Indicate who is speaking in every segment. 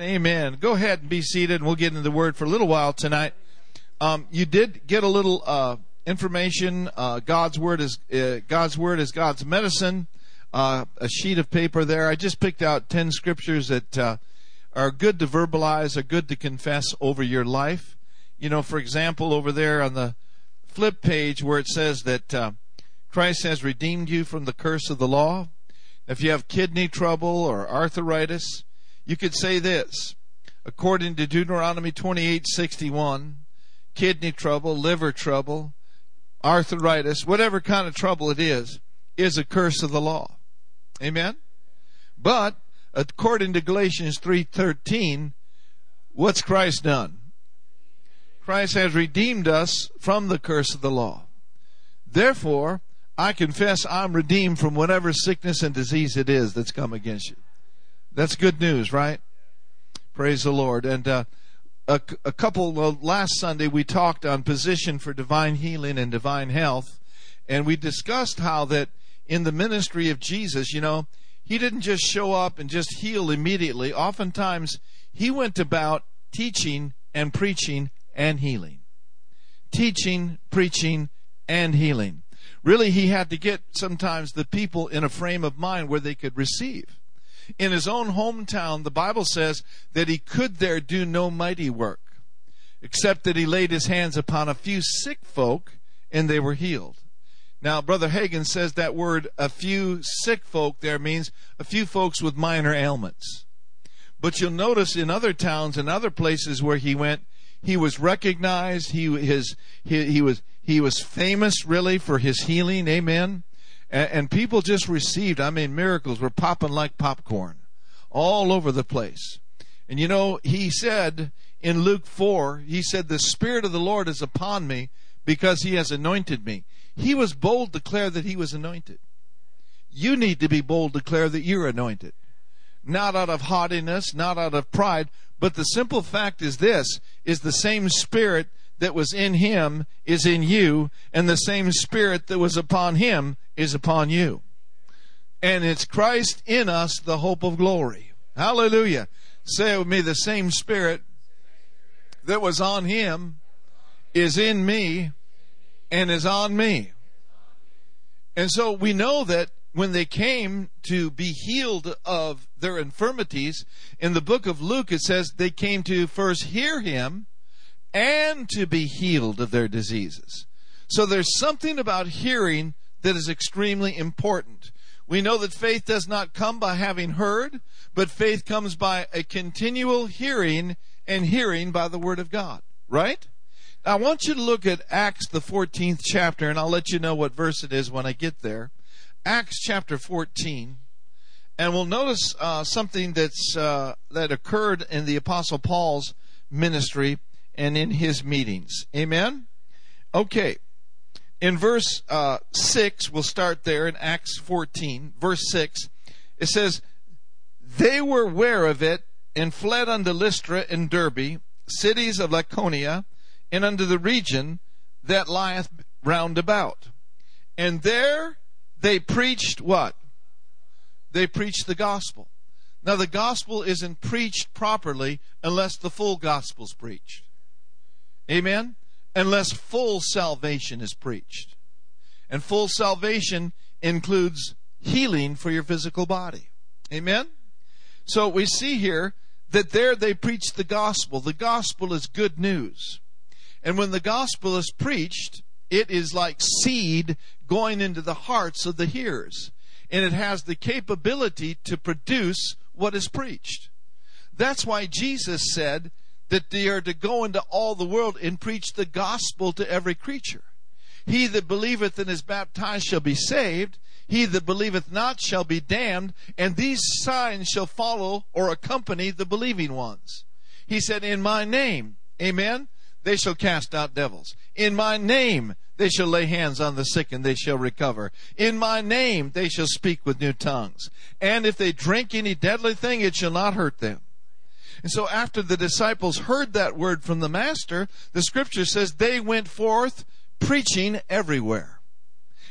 Speaker 1: Amen. Go ahead and be seated, and we'll get into the word for a little while tonight. Um, you did get a little uh, information. Uh, God's word is uh, God's word is God's medicine. Uh, a sheet of paper there. I just picked out ten scriptures that uh, are good to verbalize, are good to confess over your life. You know, for example, over there on the flip page where it says that uh, Christ has redeemed you from the curse of the law. If you have kidney trouble or arthritis you could say this according to Deuteronomy 28:61, kidney trouble, liver trouble, arthritis, whatever kind of trouble it is, is a curse of the law. Amen. But according to Galatians 3:13, what's Christ done? Christ has redeemed us from the curse of the law. Therefore, I confess I'm redeemed from whatever sickness and disease it is that's come against you. That's good news, right? Praise the Lord. And uh, a, a couple uh, last Sunday we talked on position for divine healing and divine health, and we discussed how that in the ministry of Jesus, you know, he didn't just show up and just heal immediately. Oftentimes, he went about teaching and preaching and healing. Teaching, preaching, and healing. Really, he had to get sometimes the people in a frame of mind where they could receive. In his own hometown, the Bible says that he could there do no mighty work, except that he laid his hands upon a few sick folk and they were healed. Now, Brother Hagin says that word, a few sick folk, there means a few folks with minor ailments. But you'll notice in other towns and other places where he went, he was recognized. He his he, he was he was famous really for his healing. Amen and, and people just received. I mean, miracles were popping like popcorn all over the place. And you know, he said in Luke 4, he said, The Spirit of the Lord is upon me because he has anointed me. He was bold to declare that he was anointed. You need to be bold to declare that you're anointed. Not out of haughtiness, not out of pride, but the simple fact is this is the same spirit that was in him is in you, and the same Spirit that was upon him is upon you. And it's Christ in us, the hope of glory. Hallelujah. Say it with me the same Spirit that was on him is in me and is on me. And so we know that when they came to be healed of their infirmities, in the book of Luke it says they came to first hear him and to be healed of their diseases. So there's something about hearing that is extremely important. We know that faith does not come by having heard, but faith comes by a continual hearing and hearing by the Word of God. Right? Now, I want you to look at Acts, the 14th chapter, and I'll let you know what verse it is when I get there. Acts chapter 14. And we'll notice uh, something that's uh, that occurred in the Apostle Paul's ministry and in his meetings. Amen? Okay. In verse uh, 6, we'll start there in Acts 14, verse 6. It says, They were aware of it and fled unto Lystra and Derbe, cities of Lycaonia, and unto the region that lieth round about. And there they preached what? They preached the gospel. Now, the gospel isn't preached properly unless the full gospel's preached. Amen? Unless full salvation is preached. And full salvation includes healing for your physical body. Amen? So we see here that there they preach the gospel. The gospel is good news. And when the gospel is preached, it is like seed going into the hearts of the hearers. And it has the capability to produce what is preached. That's why Jesus said that they are to go into all the world and preach the gospel to every creature. He that believeth and is baptized shall be saved. He that believeth not shall be damned. And these signs shall follow or accompany the believing ones. He said, In my name, amen, they shall cast out devils. In my name, they shall lay hands on the sick and they shall recover. In my name, they shall speak with new tongues. And if they drink any deadly thing, it shall not hurt them. And so after the disciples heard that word from the master, the scripture says they went forth preaching everywhere.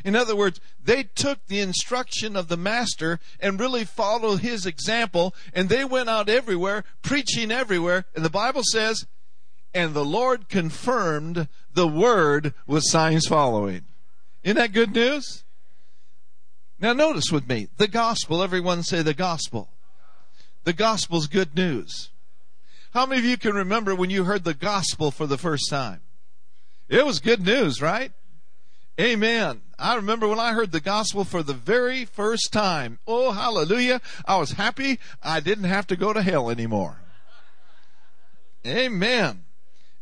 Speaker 1: In other words, they took the instruction of the master and really followed his example, and they went out everywhere, preaching everywhere. And the Bible says, and the Lord confirmed the word with signs following. Isn't that good news? Now notice with me, the gospel, everyone say the gospel. The gospel's good news. How many of you can remember when you heard the gospel for the first time? It was good news, right? Amen. I remember when I heard the gospel for the very first time. Oh, hallelujah. I was happy I didn't have to go to hell anymore. Amen.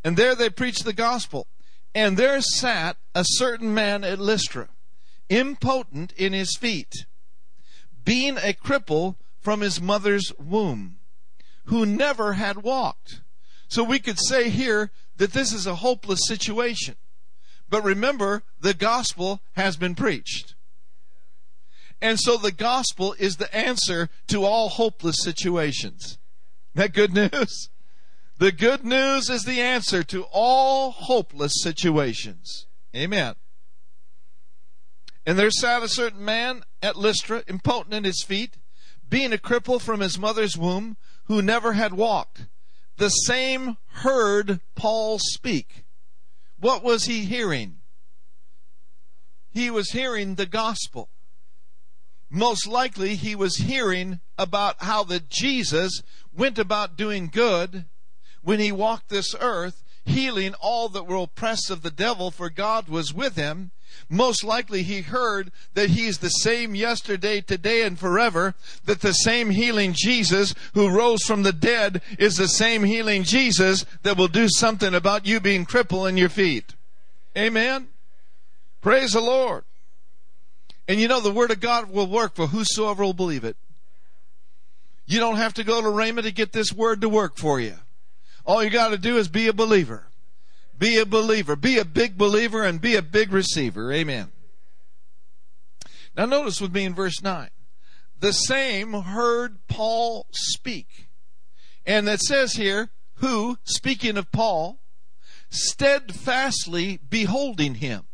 Speaker 1: And there they preached the gospel. And there sat a certain man at Lystra, impotent in his feet, being a cripple from his mother's womb, who never had walked. So we could say here that this is a hopeless situation. But remember, the gospel has been preached. And so the gospel is the answer to all hopeless situations. That good news? The good news is the answer to all hopeless situations. Amen. And there sat a certain man at Lystra, impotent in his feet, being a cripple from his mother's womb, who never had walked. The same heard Paul speak. What was he hearing? He was hearing the gospel. Most likely, he was hearing about how that Jesus went about doing good when he walked this earth, healing all that were oppressed of the devil, for God was with him. Most likely he heard that he is the same yesterday, today, and forever, that the same healing Jesus who rose from the dead is the same healing Jesus that will do something about you being crippled in your feet. Amen? Praise the Lord. And you know, the Word of God will work for whosoever will believe it. You don't have to go to Rhema to get this Word to work for you. All you got to do is be a believer. Be a believer. Be a big believer and be a big receiver. Amen. Now notice with me in verse 9. The same heard Paul speak. And that says here, who, speaking of Paul, steadfastly beholding him.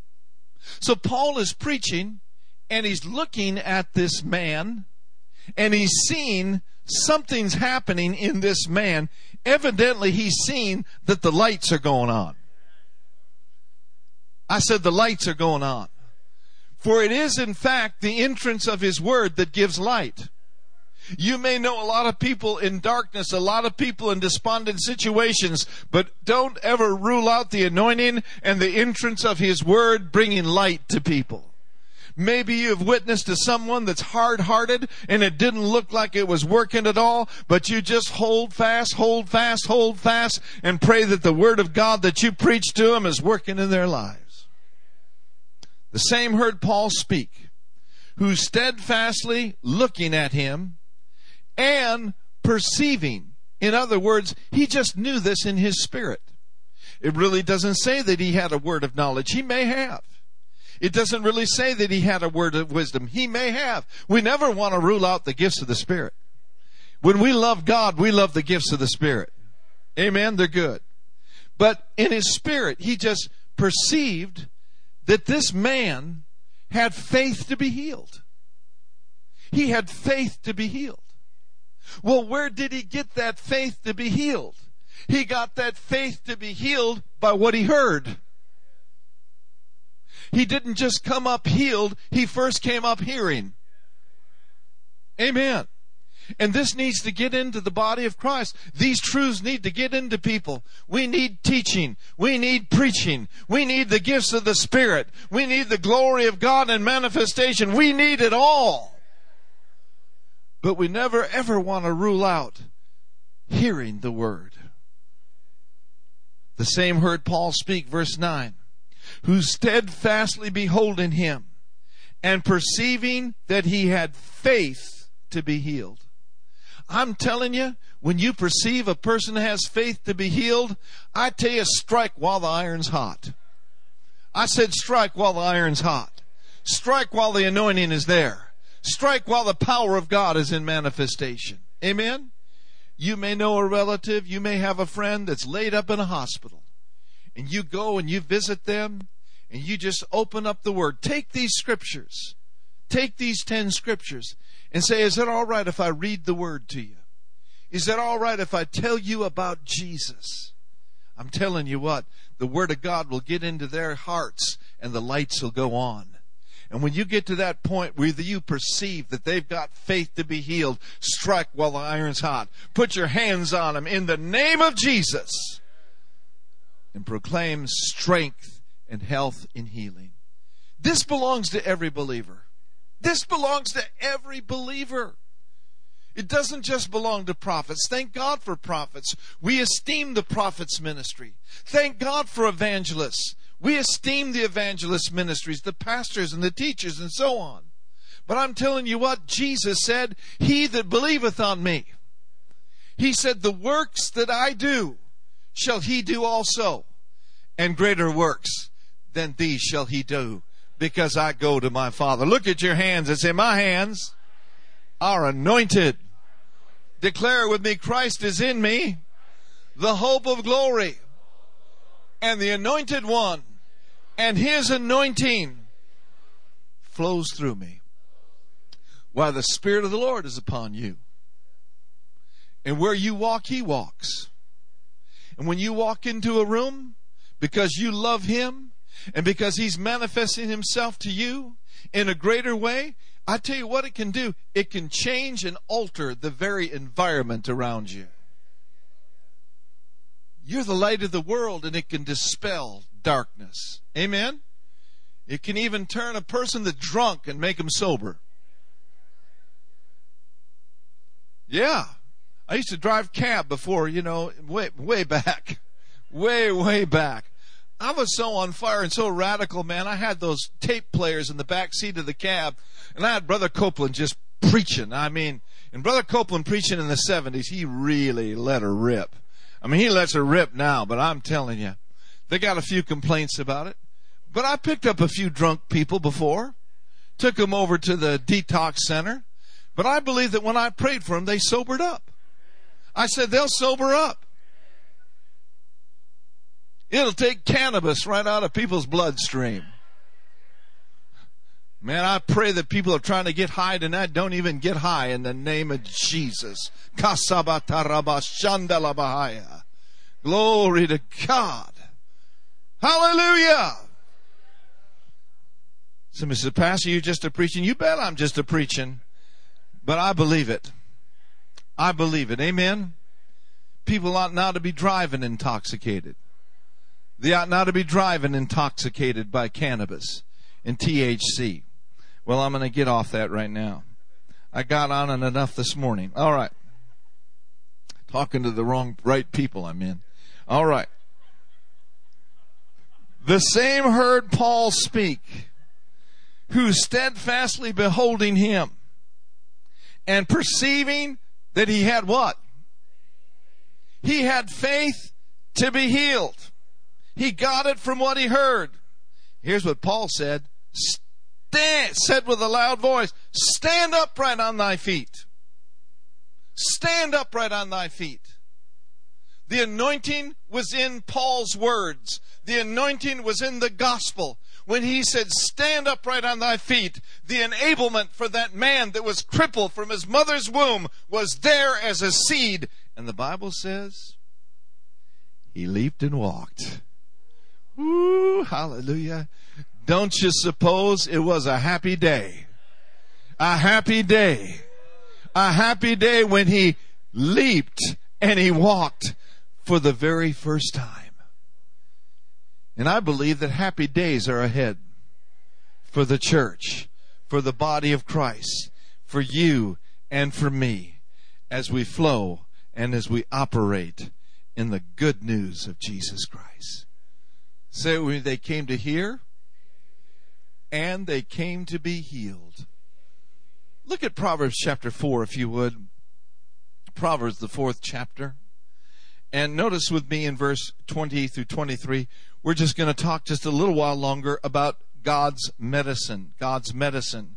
Speaker 1: So Paul is preaching and he's looking at this man and he's seeing something's happening in this man evidently he's seen that the lights are going on. I said the lights are going on. For it is in fact the entrance of his word that gives light. You may know a lot of people in darkness, a lot of people in despondent situations, but don't ever rule out the anointing and the entrance of his word bringing light to people. Maybe you've witnessed to someone that's hard hearted and it didn't look like it was working at all, but you just hold fast, hold fast, hold fast, and pray that the Word of God that you preach to them is working in their lives. The same heard Paul speak, who steadfastly looking at him and perceiving. In other words, he just knew this in his spirit. It really doesn't say that he had a word of knowledge. He may have. It doesn't really say that he had a word of wisdom. He may have. We never want to rule out the gifts of the Spirit. When we love God, we love the gifts of the Spirit. Amen. They're good. But in his spirit, he just perceived that this man had faith to be healed. He had faith to be healed. Well, where did he get that faith to be healed? He got that faith to be healed by what he heard. He didn't just come up healed, he first came up hearing. Amen. And this needs to get into the body of Christ. These truths need to get into people. We need teaching. We need preaching. We need the gifts of the Spirit. We need the glory of God and manifestation. We need it all. But we never ever want to rule out hearing the word. The same heard Paul speak, verse 9 who steadfastly beholding him and perceiving that he had faith to be healed. I'm telling you, when you perceive a person has faith to be healed, I tell you, strike while the iron's hot. I said, strike while the iron's hot. Strike while the anointing is there. Strike while the power of God is in manifestation. Amen? You may know a relative, you may have a friend that's laid up in a hospital and you go and you visit them and you just open up the Word. Take these scriptures, take these 10 scriptures, and say, Is it all right if I read the Word to you? Is it all right if I tell you about Jesus? I'm telling you what, the Word of God will get into their hearts and the lights will go on. And when you get to that point where you perceive that they've got faith to be healed, strike while the iron's hot. Put your hands on them in the name of Jesus and proclaim strength and health and healing. This belongs to every believer. This belongs to every believer. It doesn't just belong to prophets. Thank God for prophets. We esteem the prophets' ministry. Thank God for evangelists. We esteem the evangelist ministries, the pastors and the teachers and so on. But I'm telling you what, Jesus said, He that believeth on me. He said, The works that I do shall he do also, and greater works than these shall he do, because I go to my Father. Look at your hands and say, My hands are anointed. Declare with me, Christ is in me, the hope of glory, and the anointed one, and his anointing flows through me. While the Spirit of the Lord is upon you. And where you walk, he walks. And when you walk into a room, because you love him, and because he's manifesting himself to you in a greater way, I tell you what it can do. It can change and alter the very environment around you. You're the light of the world and it can dispel darkness. Amen? It can even turn a person that's drunk and make him sober. Yeah. I used to drive cab before, you know, way, way back. Way, way back. I was so on fire and so radical, man. I had those tape players in the back seat of the cab, and I had Brother Copeland just preaching. I mean, and Brother Copeland preaching in the 70s, he really let her rip. I mean, he lets her rip now, but I'm telling you, they got a few complaints about it. But I picked up a few drunk people before, took them over to the detox center, but I believe that when I prayed for them, they sobered up. I said, they'll sober up. It'll take cannabis right out of people's bloodstream. Man, I pray that people are trying to get high tonight don't even get high in the name of Jesus. Glory to God. Hallelujah. Somebody says, Pastor, you're just a preaching. You bet I'm just a preaching. But I believe it. I believe it. Amen. People ought not to be driving intoxicated. They ought not to be driving intoxicated by cannabis and THC. Well, I'm going to get off that right now. I got on it enough this morning. All right. Talking to the wrong, right people I'm in. All right. The same heard Paul speak, who steadfastly beholding him and perceiving that he had what? He had faith to be healed. He got it from what he heard. Here's what Paul said. Stand, said with a loud voice, stand upright on thy feet. Stand upright on thy feet. The anointing was in Paul's words. The anointing was in the gospel. When he said, stand upright on thy feet, the enablement for that man that was crippled from his mother's womb was there as a seed. And the Bible says, he leaped and walked. Hallelujah. Don't you suppose it was a happy day? A happy day. A happy day when he leaped and he walked for the very first time. And I believe that happy days are ahead for the church, for the body of Christ, for you and for me as we flow and as we operate in the good news of Jesus Christ. So they came to hear and they came to be healed. Look at Proverbs chapter 4, if you would. Proverbs, the fourth chapter. And notice with me in verse 20 through 23, we're just going to talk just a little while longer about God's medicine. God's medicine.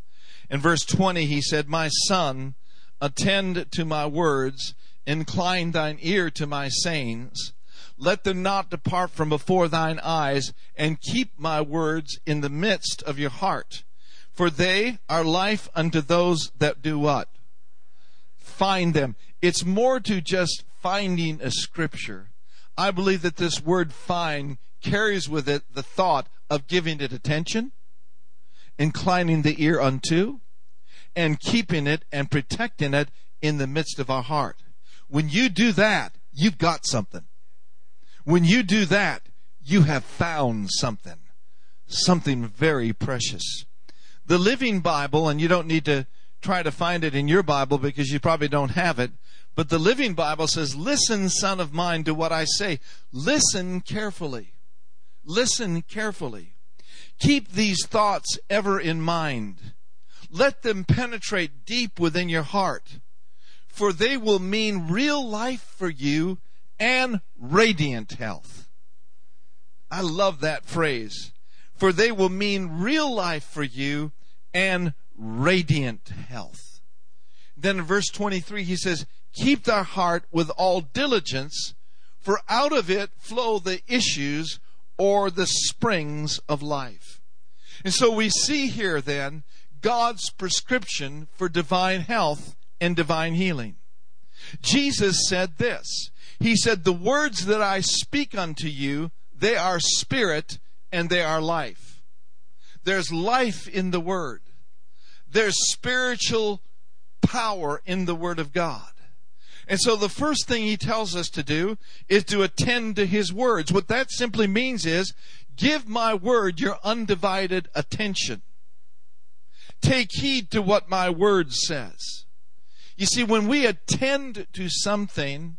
Speaker 1: In verse 20, he said, My son, attend to my words, incline thine ear to my sayings. Let them not depart from before thine eyes, and keep my words in the midst of your heart. For they are life unto those that do what? Find them. It's more to just finding a scripture. I believe that this word find carries with it the thought of giving it attention, inclining the ear unto, and keeping it and protecting it in the midst of our heart. When you do that, you've got something. When you do that, you have found something. Something very precious. The Living Bible, and you don't need to try to find it in your Bible because you probably don't have it, but the Living Bible says, Listen, son of mine, to what I say. Listen carefully. Listen carefully. Keep these thoughts ever in mind. Let them penetrate deep within your heart, for they will mean real life for you and radiant health. I love that phrase. For they will mean real life for you and radiant health. Then in verse 23, he says, Keep thy heart with all diligence, for out of it flow the issues or the springs of life. And so we see here then God's prescription for divine health and divine healing. Jesus said this. He said, The words that I speak unto you, they are spirit and they are life. There's life in the word. There's spiritual power in the word of God. And so the first thing he tells us to do is to attend to his words. What that simply means is give my word your undivided attention. Take heed to what my word says. You see, when we attend to something,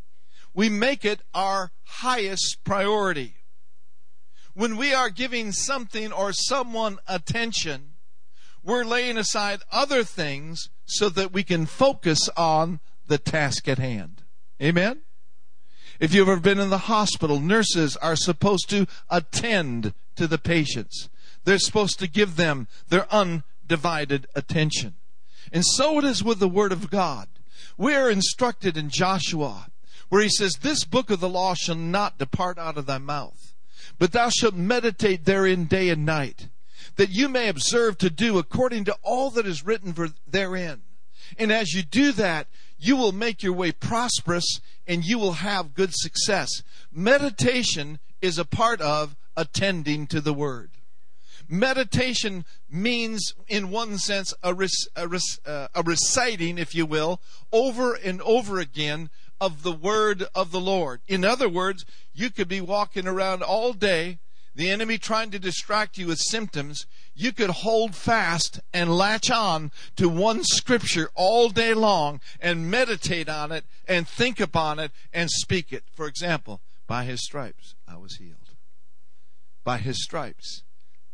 Speaker 1: we make it our highest priority. When we are giving something or someone attention, we're laying aside other things so that we can focus on the task at hand. Amen? If you've ever been in the hospital, nurses are supposed to attend to the patients. They're supposed to give them their undivided attention. And so it is with the Word of God. We are instructed in Joshua, where he says, This book of the law shall not depart out of thy mouth, but thou shalt meditate therein day and night, that you may observe to do according to all that is written therein. And as you do that, you will make your way prosperous and you will have good success. Meditation is a part of attending to the Word. Meditation means, in one sense, a, a, uh, a reciting, if you will, over and over again of the Word of the Lord. In other words, you could be walking around all day the enemy trying to distract you with symptoms, you could hold fast and latch on to one scripture all day long and meditate on it and think upon it and speak it. For example, by his stripes I was healed. By his stripes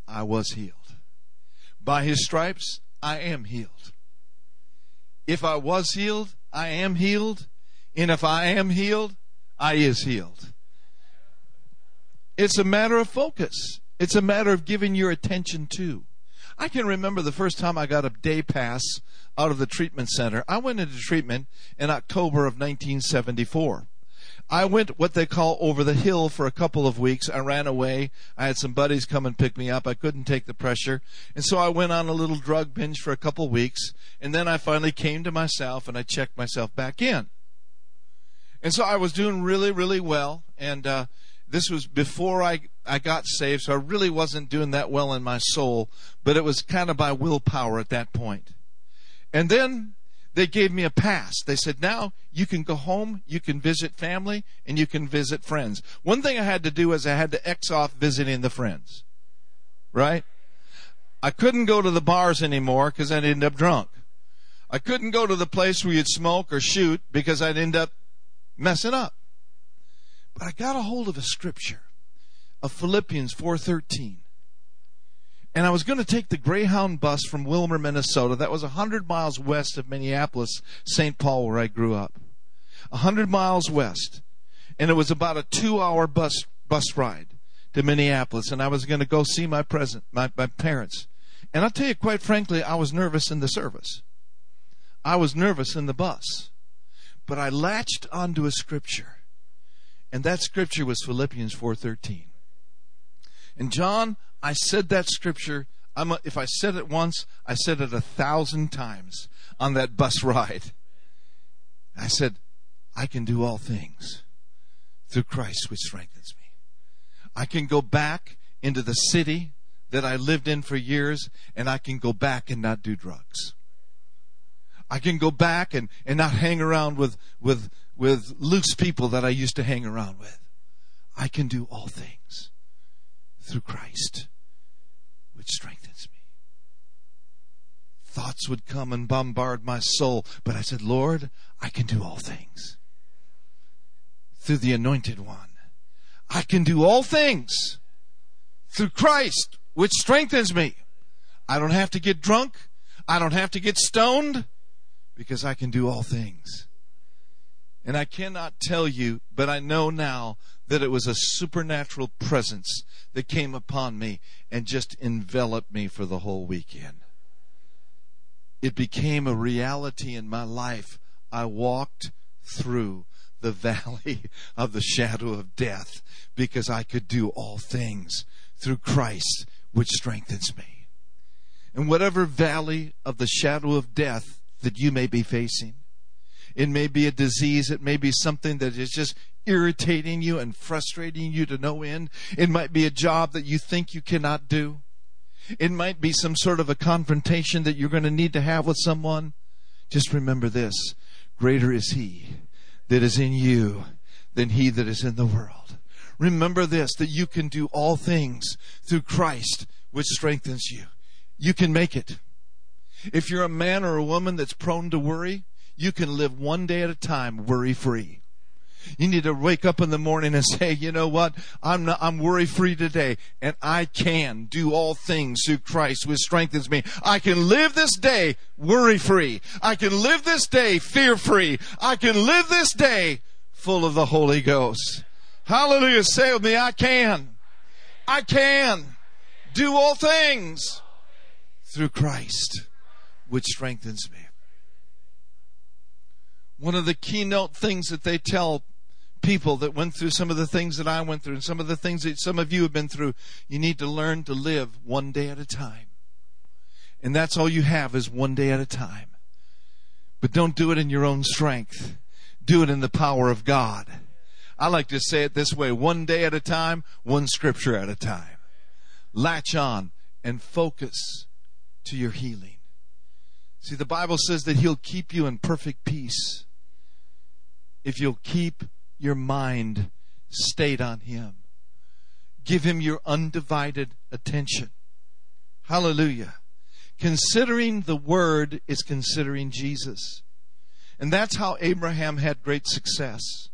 Speaker 1: I was healed. By his stripes I am healed. If I was healed, I am healed. And if I am healed, I is healed. It's a matter of focus. It's a matter of giving your attention to. I can remember the first time I got a day pass out of the treatment center. I went into treatment in October of 1974. I went what they call over the hill for a couple of weeks. I ran away. I had some buddies come and pick me up. I couldn't take the pressure. And so I went on a little drug binge for a couple of weeks. And then I finally came to myself and I checked myself back in. And so I was doing really, really well. And, uh, this was before I, I got saved, so I really wasn't doing that well in my soul, but it was kind of by willpower at that point. And then they gave me a pass. They said, now you can go home, you can visit family, and you can visit friends. One thing I had to do is I had to X off visiting the friends. Right? I couldn't go to the bars anymore because I'd end up drunk. I couldn't go to the place where you'd smoke or shoot because I'd end up messing up. But I got a hold of a scripture of Philippians 4:13. And I was going to take the Greyhound bus from Willmar, Minnesota. That was 100 miles west of Minneapolis, St. Paul, where I grew up. 100 miles west. And it was about a two hour bus, bus ride to Minneapolis. And I was going to go see my, present, my, my parents. And I'll tell you, quite frankly, I was nervous in the service. I was nervous in the bus. But I latched onto a scripture And that scripture was Philippians 4:13. And John, I said that scripture. I'm a, if I said it once, I said it a thousand times on that bus ride. I said, I can do all things through Christ which strengthens me. I can go back into the city that I lived in for years and I can go back and not do drugs. I can go back and, and not hang around with, with, with loose people that I used to hang around with. I can do all things through Christ, which strengthens me. Thoughts would come and bombard my soul, but I said, Lord, I can do all things through the anointed one. I can do all things through Christ, which strengthens me. I don't have to get drunk. I don't have to get stoned because I can do all things. And I cannot tell you, but I know now that it was a supernatural presence that came upon me and just enveloped me for the whole weekend. It became a reality in my life. I walked through the valley of the shadow of death because I could do all things through Christ, which strengthens me. And whatever valley of the shadow of death that you may be facing, it may be a disease. It may be something that is just irritating you and frustrating you to no end. It might be a job that you think you cannot do. It might be some sort of a confrontation that you're going to need to have with someone. Just remember this greater is He that is in you than He that is in the world. Remember this that you can do all things through Christ, which strengthens you. You can make it. If you're a man or a woman that's prone to worry, you can live one day at a time worry free. You need to wake up in the morning and say, you know what? I'm not, I'm worry free today and I can do all things through Christ which strengthens me. I can live this day worry free. I can live this day fear free. I can live this day full of the Holy Ghost. Hallelujah. Say with me, I can. I can do all things through Christ which strengthens me. One of the keynote things that they tell people that went through some of the things that I went through and some of the things that some of you have been through, you need to learn to live one day at a time. And that's all you have is one day at a time. But don't do it in your own strength. Do it in the power of God. I like to say it this way one day at a time, one scripture at a time. Latch on and focus to your healing. See, the Bible says that He'll keep you in perfect peace if you'll keep your mind stayed on Him. Give Him your undivided attention. Hallelujah. Considering the Word is considering Jesus. And that's how Abraham had great success.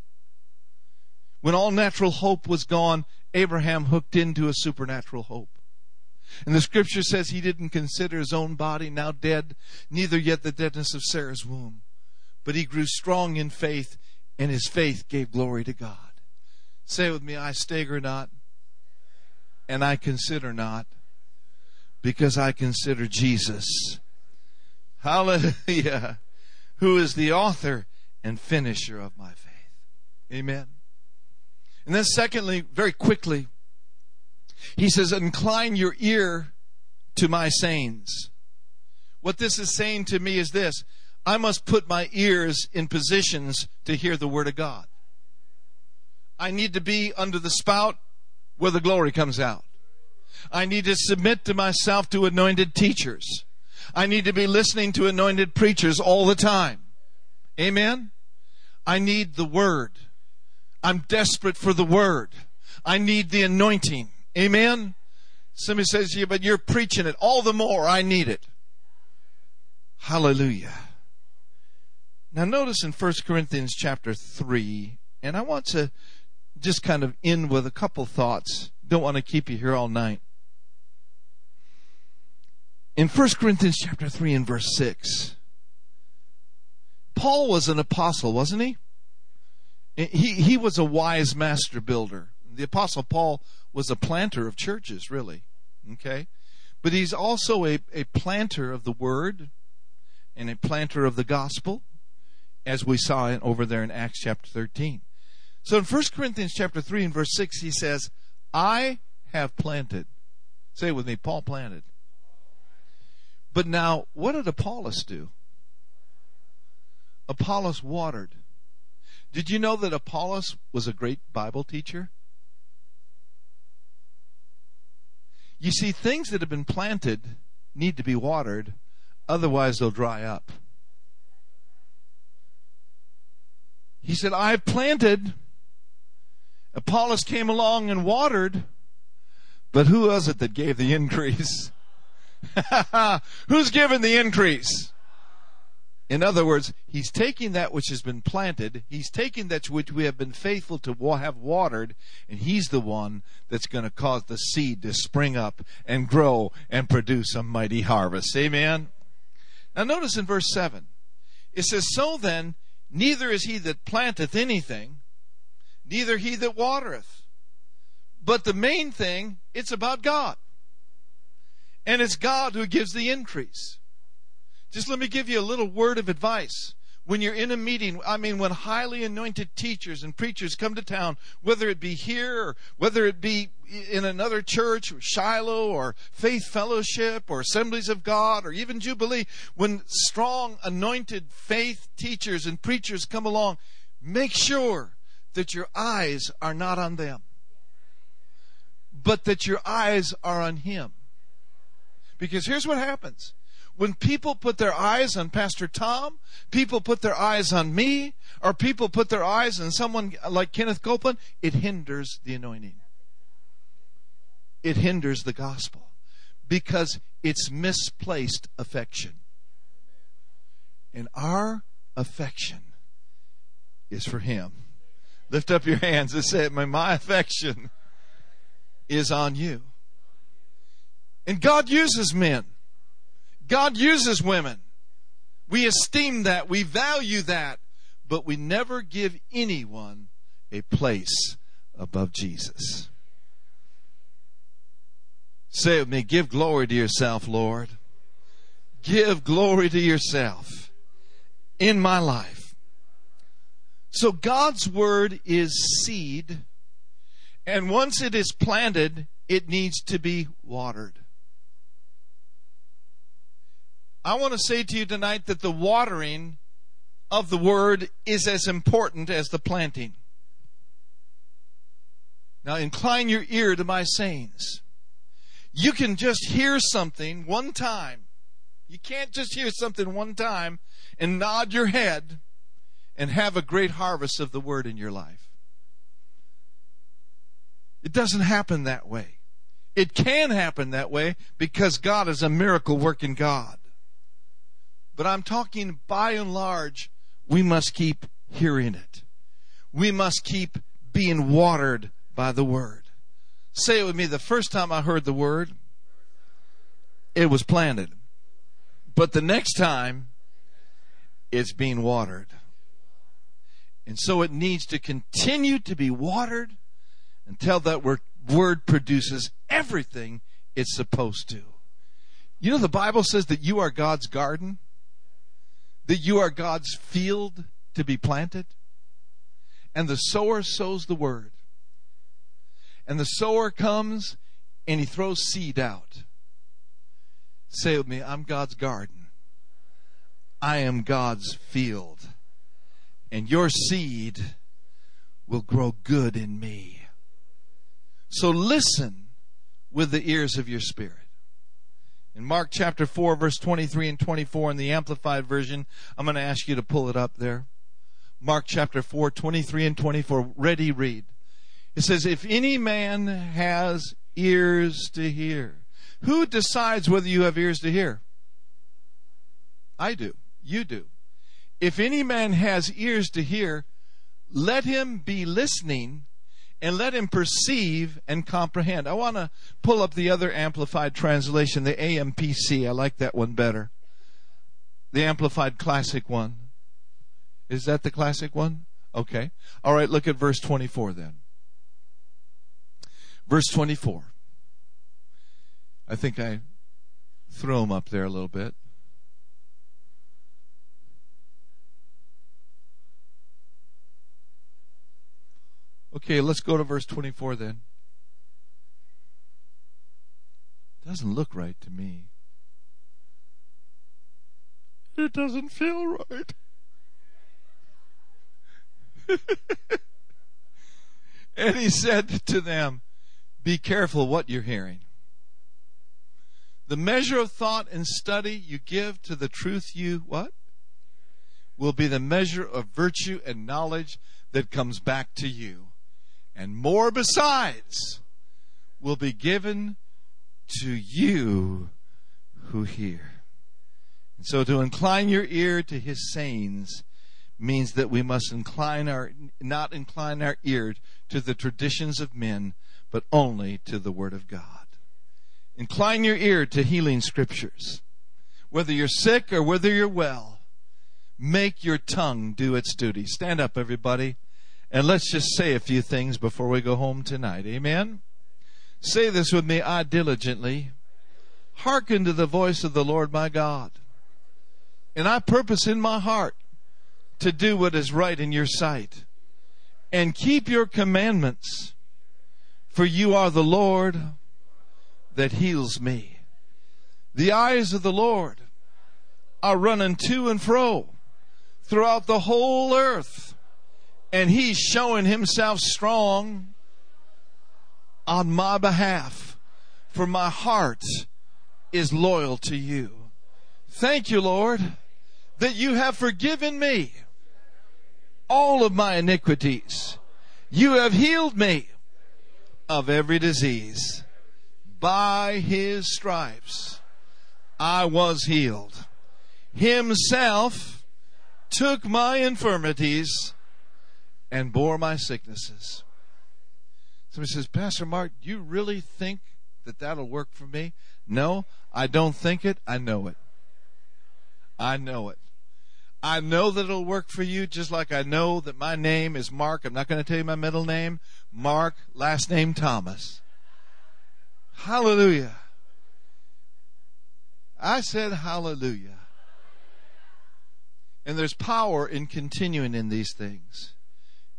Speaker 1: When all natural hope was gone, Abraham hooked into a supernatural hope. And the scripture says he didn't consider his own body now dead, neither yet the deadness of Sarah's womb. But he grew strong in faith, and his faith gave glory to God. Say with me, I stagger not, and I consider not, because I consider Jesus. Hallelujah. Who is the author and finisher of my faith. Amen. And then, secondly, very quickly, he says, Incline your ear to my sayings. What this is saying to me is this I must put my ears in positions to hear the Word of God. I need to be under the spout where the glory comes out. I need to submit to myself to anointed teachers. I need to be listening to anointed preachers all the time. Amen? I need the Word. I'm desperate for the Word. I need the anointing. Amen? Somebody says, yeah, but you're preaching it. All the more I need it. Hallelujah. Now notice in 1 Corinthians chapter 3, and I want to just kind of end with a couple thoughts. Don't want to keep you here all night. In 1 Corinthians chapter 3 and verse 6, Paul was an apostle, wasn't he? He, he was a wise master builder. The apostle Paul was a planter of churches, really. Okay? But he's also a, a planter of the word and a planter of the gospel, as we saw it over there in Acts chapter 13. So in 1 Corinthians chapter 3 and verse 6, he says, I have planted. Say it with me, Paul planted. But now, what did Apollos do? Apollos watered. Did you know that Apollos was a great Bible teacher? You see, things that have been planted need to be watered, otherwise, they'll dry up. He said, I've planted. Apollos came along and watered, but who was it that gave the increase? Who's given the increase? In other words, he's taking that which has been planted, he's taking that which we have been faithful to have watered, and he's the one that's going to cause the seed to spring up and grow and produce a mighty harvest. Amen? Now, notice in verse 7 it says, So then, neither is he that planteth anything, neither he that watereth. But the main thing, it's about God. And it's God who gives the increase. Just let me give you a little word of advice. When you're in a meeting, I mean, when highly anointed teachers and preachers come to town, whether it be here or whether it be in another church, Shiloh or Faith Fellowship or Assemblies of God or even Jubilee, when strong anointed faith teachers and preachers come along, make sure that your eyes are not on them, but that your eyes are on Him. Because here's what happens when people put their eyes on Pastor Tom, people put their eyes on me, or people put their eyes on someone like Kenneth Copeland, it hinders the anointing. It hinders the gospel because it's misplaced affection. And our affection is for Him. Lift up your hands and say, My affection is on you. And God uses men. God uses women. We esteem that. We value that. But we never give anyone a place above Jesus. Say with me, give glory to yourself, Lord. Give glory to yourself in my life. So God's word is seed, and once it is planted, it needs to be watered. I want to say to you tonight that the watering of the word is as important as the planting. Now, incline your ear to my sayings. You can just hear something one time. You can't just hear something one time and nod your head and have a great harvest of the word in your life. It doesn't happen that way. It can happen that way because God is a miracle working God. But I'm talking by and large, we must keep hearing it. We must keep being watered by the word. Say it with me. The first time I heard the word, it was planted. But the next time, it's being watered. And so it needs to continue to be watered until that word produces everything it's supposed to. You know, the Bible says that you are God's garden that you are God's field to be planted. And the sower sows the word. And the sower comes and he throws seed out. Say with me, I'm God's garden. I am God's field. And your seed will grow good in me. So listen with the ears of your spirit. In Mark chapter 4, verse 23 and 24 in the Amplified Version, I'm going to ask you to pull it up there. Mark chapter 4, 23 and 24. Ready, read. It says, If any man has ears to hear, who decides whether you have ears to hear? I do. You do. If any man has ears to hear, let him be listening and let him perceive and comprehend. I want to pull up the other amplified translation, the AMPC. I like that one better. The amplified classic one. Is that the classic one? Okay. All right, look at verse 24 then. Verse 24. I think I threw him up there a little bit. Okay, let's go to verse 24 then. Doesn't look right to me. It doesn't feel right. and he said to them, Be careful what you're hearing. The measure of thought and study you give to the truth you what? Will be the measure of virtue and knowledge that comes back to you. And more besides will be given to you who hear. And so to incline your ear to his sayings means that we must incline our not incline our ear to the traditions of men, but only to the word of God. Incline your ear to healing scriptures. Whether you're sick or whether you're well, make your tongue do its duty. Stand up, everybody, and let's just say a few things before we go home tonight. Amen. Say this with me I diligently hearken to the voice of the Lord my God. And I purpose in my heart to do what is right in your sight and keep your commandments, for you are the Lord that heals me. The eyes of the Lord are running to and fro throughout the whole earth, and he's showing himself strong on my behalf, for my heart is loyal to you. Thank you, Lord, that you have forgiven me all of my iniquities. You have healed me of every disease. By his stripes I was healed. Himself took my infirmities and bore my sicknesses. Somebody says, Pastor Mark, do you really think that that'll work for me? No, I don't think it. I know it. I know it. I know that it'll work for you just like I know that my name is Mark. I'm not going to tell you my middle name. Mark, last name Thomas. Hallelujah. I said hallelujah. And there's power in continuing in these things.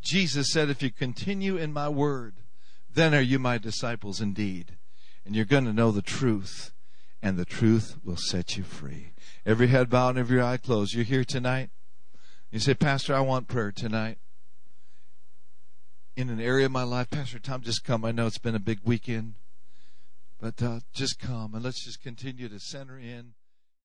Speaker 1: Jesus said, if you continue in my word, then are you my disciples indeed. And you're going to know the truth, and the truth will set you free. Every head bowed and every eye closed. You're here tonight. You say, Pastor, I want prayer tonight. In an area of my life, Pastor Tom, just come. I know it's been a big weekend, but uh, just come and let's just continue to center in.